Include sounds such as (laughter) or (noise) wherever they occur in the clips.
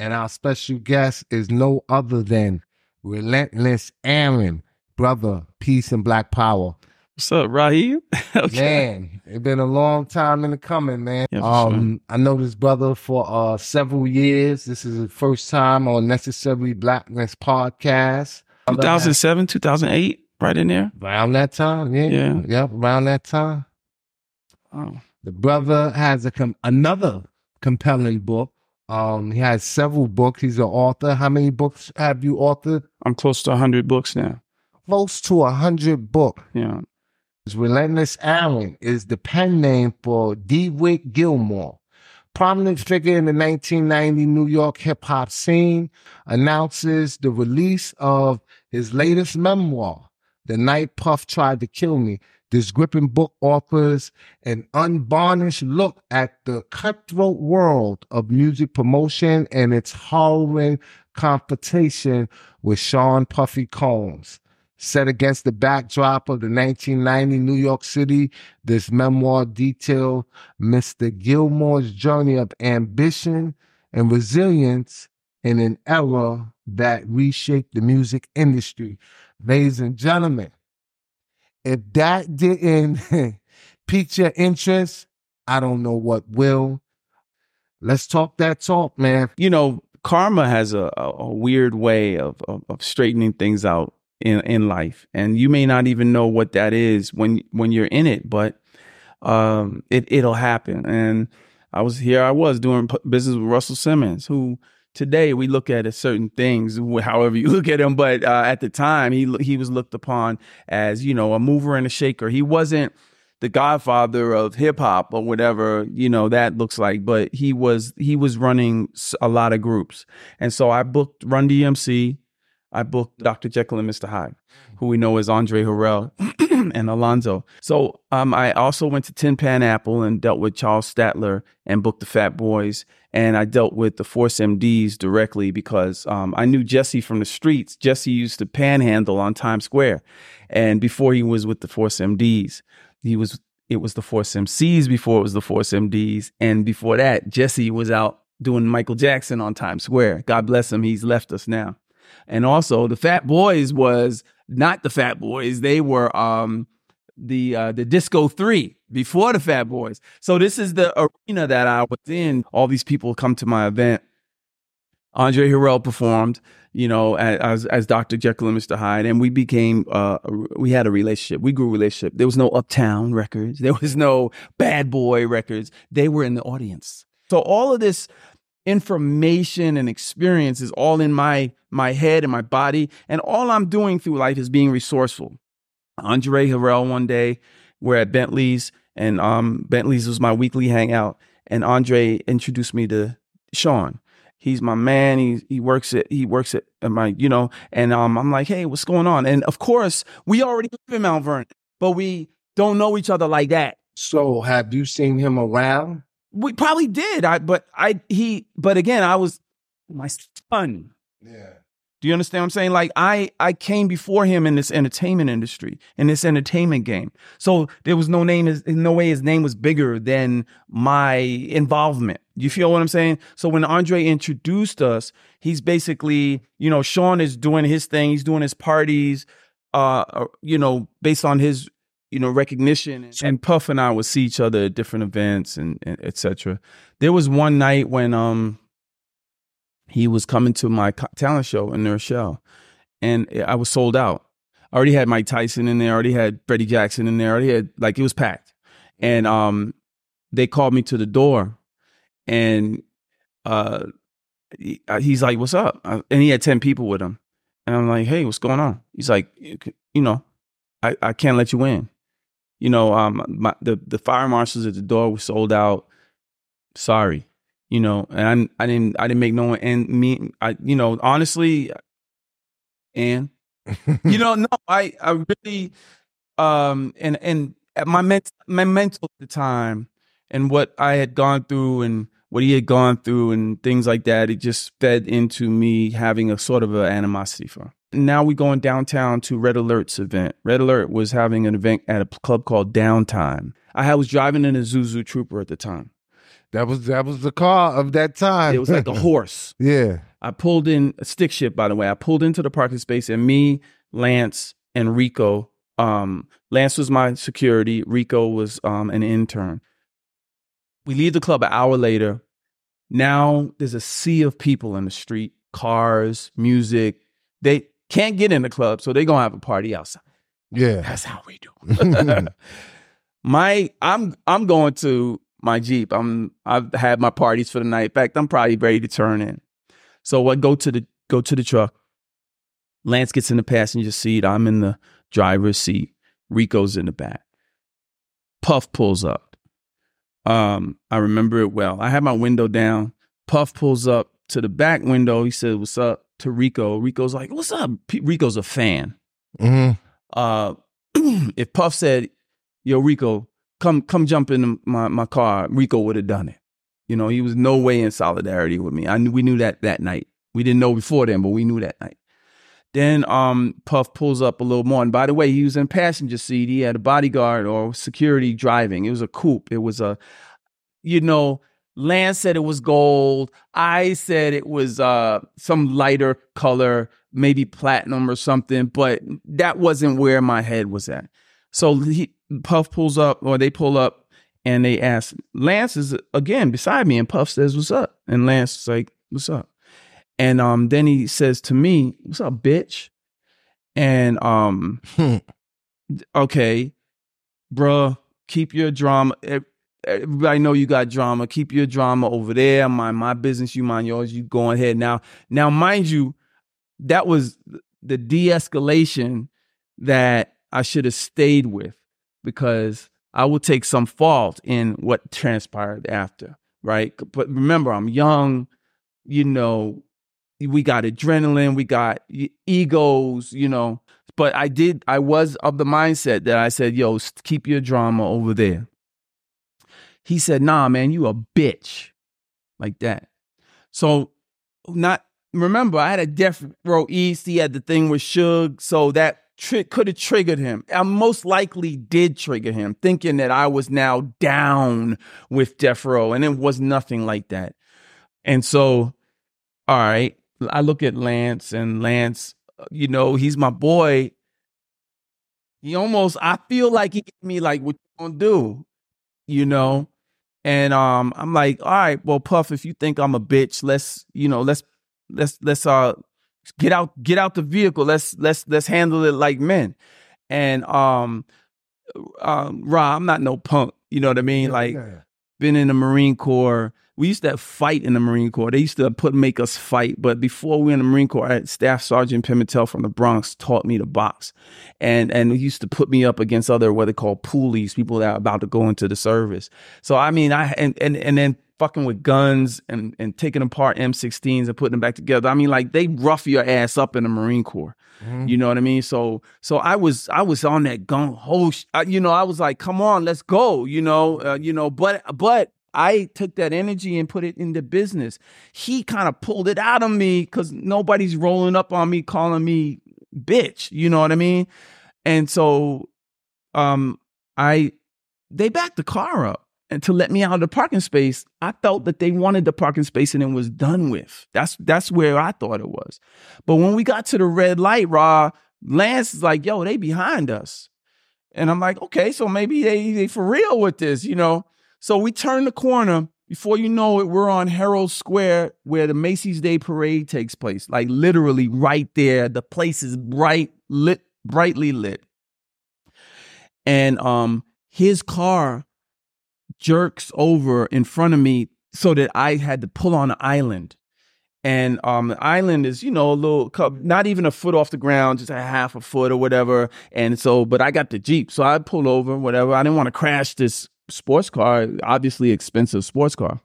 And our special guest is no other than Relentless Aaron, brother, peace and black power. What's up, Rahiem? (laughs) okay. Man, it's been a long time in the coming, man. Yeah, um, sure. I know this brother for uh several years. This is the first time on Necessary Blackness podcast. 2007, 2008, right in there. Around that time, yeah, Yeah. yep, around that time. Oh. The brother has a com- another compelling book. Um, he has several books. He's an author. How many books have you authored? I'm close to 100 books now. Close to a hundred books. Yeah. Relentless Aaron is the pen name for DeWitt Gilmore, prominent figure in the 1990 New York hip hop scene, announces the release of his latest memoir, The Night Puff Tried to Kill Me. This gripping book offers an unvarnished look at the cutthroat world of music promotion and its harrowing confrontation with Sean Puffy Combs. Set against the backdrop of the 1990 New York City, this memoir details Mr. Gilmore's journey of ambition and resilience in an era that reshaped the music industry. Ladies and gentlemen, if that didn't (laughs) pique your interest, I don't know what will. Let's talk that talk, man. You know, karma has a, a, weird way of, of, of straightening things out in, in life. And you may not even know what that is when when you're in it, but um, it, it'll happen. And I was here, I was doing p- business with Russell Simmons, who today we look at certain things, however you (laughs) look at him. But uh, at the time, he he was looked upon as you know a mover and a shaker. He wasn't the godfather of hip hop or whatever you know that looks like, but he was he was running a lot of groups, and so I booked Run DMC. I booked Dr. Jekyll and Mr. Hyde, who we know as Andre Harrell (clears throat) and Alonzo. So um, I also went to Tin Pan Apple and dealt with Charles Stettler and booked the Fat Boys. And I dealt with the Force MDs directly because um, I knew Jesse from the streets. Jesse used to panhandle on Times Square. And before he was with the Force MDs, he was it was the Force MCs before it was the Force MDs. And before that, Jesse was out doing Michael Jackson on Times Square. God bless him. He's left us now. And also the Fat Boys was not the Fat Boys. They were um the uh the Disco 3 before the Fat Boys. So this is the arena that I was in. All these people come to my event. Andre Harrell performed, you know, as as Dr. Jekyll and Mr. Hyde, and we became uh we had a relationship. We grew a relationship. There was no Uptown records. There was no Bad Boy records. They were in the audience. So all of this information and experience is all in my my head and my body and all i'm doing through life is being resourceful. Andre harrell one day we're at bentley's and um bentley's was my weekly hangout and andre introduced me to sean. He's my man he he works at he works at my you know and um i'm like hey what's going on? And of course we already live in mount vernon but we don't know each other like that. So, have you seen him around? We probably did. I but I he but again, I was my son. Yeah. Do you understand what I'm saying? Like I I came before him in this entertainment industry, in this entertainment game. So there was no name is no way his name was bigger than my involvement. You feel what I'm saying? So when Andre introduced us, he's basically, you know, Sean is doing his thing, he's doing his parties, uh, uh, you know, based on his you know recognition and, and puff and i would see each other at different events and, and etc there was one night when um he was coming to my talent show in Rochelle, and I was sold out. I already had Mike Tyson in there, I already had Freddie Jackson in there, I already had like it was packed. And um they called me to the door and uh uh, he's like, "What's up?" And he had 10 people with him. And I'm like, "Hey, what's going on?" He's like, "You know, I I can't let you in." You know, um my, the the fire marshals at the door were sold out. Sorry. you know, and I'm, I didn't, I didn't make no one, and me, I, you know, honestly, and, you (laughs) know, no, I, I really, um, and, and my, ment- my mental at the time and what I had gone through and what he had gone through and things like that, it just fed into me having a sort of an animosity for him. Now we're going downtown to Red Alert's event. Red Alert was having an event at a club called Downtime. I was driving in a Isuzu Trooper at the time. That was that was the car of that time. It was like a (laughs) horse. yeah. I pulled in a stick shift, by the way. I pulled into the parking space, and me, Lance, and Rico. Um, Lance was my security. Rico was um, an intern. We leave the club an hour later. Now there's a sea of people in the street, cars, music. They can't get in the club, so they're gonna have a party outside. Yeah. That's how we do. (laughs) my I'm I'm going to my Jeep. I'm I've had my parties for the night. In fact, I'm probably ready to turn in. So I go to the go to the truck. Lance gets in the passenger seat. I'm in the driver's seat. Rico's in the back. Puff pulls up. Um, I remember it well. I had my window down. Puff pulls up to the back window. He said, "What's up?" To Rico. Rico's like, "What's up?" P- Rico's a fan. hmm Uh, (clears throat) if Puff said, "Yo, Rico, come come jump in my my car," Rico would have done it. You know, he was no way in solidarity with me. I knew we knew that that night. We didn't know before then, but we knew that night. Then um, Puff pulls up a little more. And by the way, he was in passenger seat. He had a bodyguard or security driving. It was a coupe. It was a, you know, Lance said it was gold. I said it was uh, some lighter color, maybe platinum or something. But that wasn't where my head was at. So he, Puff pulls up, or they pull up, and they ask Lance is again beside me, and Puff says, "What's up?" And Lance is like, "What's up?" And um, then he says to me, "What's up, bitch?" And um, (laughs) okay, bruh, keep your drama. Ev- Everybody know you got drama. Keep your drama over there. Mind my business. You mind yours. You go ahead now. Now, mind you, that was the de-escalation that I should have stayed with because I will take some fault in what transpired after, right? But remember, I'm young, you know, we got adrenaline, we got egos, you know. But I did, I was of the mindset that I said, yo, keep your drama over there. He said, nah, man, you a bitch. Like that. So, not, remember, I had a Death Row East. He had the thing with Suge. So that tri- could have triggered him. I most likely did trigger him, thinking that I was now down with Death Row. And it was nothing like that. And so, all right, I look at Lance, and Lance, you know, he's my boy. He almost, I feel like he gave me like, what you gonna do? You know? And um, I'm like, all right, well, Puff, if you think I'm a bitch, let's, you know, let's let's let's uh get out get out the vehicle. Let's let's let's handle it like men. And um um Ra, I'm not no punk. You know what I mean? Like Yeah. been in the Marine Corps. We used to fight in the Marine Corps. They used to put make us fight. But before we were in the Marine Corps, I had Staff Sergeant Pimentel from the Bronx taught me to box, and and he used to put me up against other what they call poolees, people that are about to go into the service. So I mean, I and and and then fucking with guns and and taking apart M16s and putting them back together. I mean, like they rough your ass up in the Marine Corps. Mhm. You know what I mean? So so I was I was on that gun ho. sh- I- You know, I was like, come on, let's go. You know, uh, you know, but but I took that energy and put it into business. He kind of pulled it out of me because nobody's rolling up on me calling me bitch. You know what I mean? And so, um, I they backed the car up and to let me out of the parking space. I felt that they wanted the parking space and it was done with. That's that's where I thought it was. But when we got to the red light, raw Lance is like, "Yo, they behind us," and I'm like, "Okay, so maybe they they for real with this, you know." So we turn the corner. Before you know it, we're on Herald Square where the Macy's Day Parade takes place. Like literally right there. The place is bright lit, brightly lit. And um his car jerks over in front of me so that I had to pull on an island. And um, the island is, you know, a little, not even a foot off the ground, just a half a foot or whatever. And so, but I got the Jeep. So I pulled over, whatever. I didn't want to crash this sports car, obviously expensive sports car.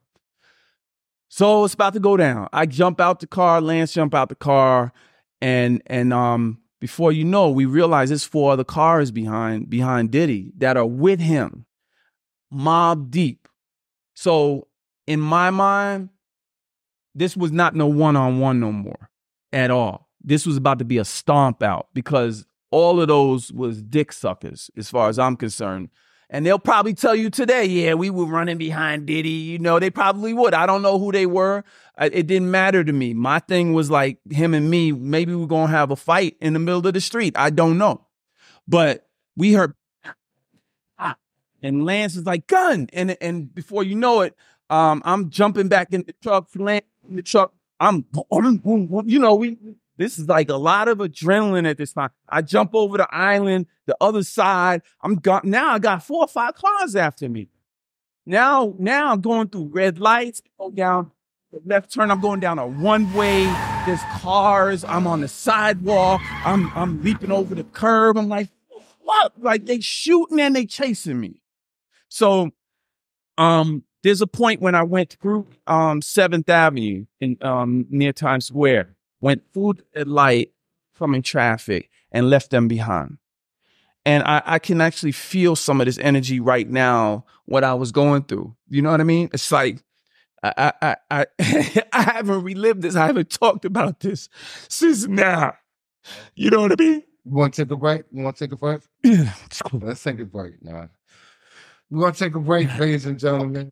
So it's about to go down. I jump out the car, Lance jump out the car, and and um before you know, we realize there's four other cars behind behind Diddy that are with him, mob deep. So in my mind, this was not no one on one no more at all. This was about to be a stomp out because all of those was dick suckers as far as I'm concerned. And they'll probably tell you today, yeah, we were running behind Diddy. You know, they probably would. I don't know who they were. It didn't matter to me. My thing was like him and me, maybe we're going to have a fight in the middle of the street. I don't know. But we heard, ah, and Lance is like, gun. And, and before you know it, um, I'm jumping back in the truck, Lance in the truck. I'm, you know, we this is like a lot of adrenaline at this time. I jump over the island, the other side. I'm gone. Now I got four or five cars after me. Now, now I'm going through red lights. Go down the left turn. I'm going down a one way. There's cars. I'm on the sidewalk. I'm I'm leaping over the curb. I'm like, what? Like they shooting and they chasing me. So, um, there's a point when I went through um Seventh Avenue in um near Times Square went food at light from in traffic and left them behind. And I, I can actually feel some of this energy right now, what I was going through. You know what I mean? It's like I I I I (laughs) haven't relived this. I haven't talked about this since now. You know what I mean? You want to take a break? You want to take a break? Yeah. Let's take a break now. We want to take a break, ladies and gentlemen.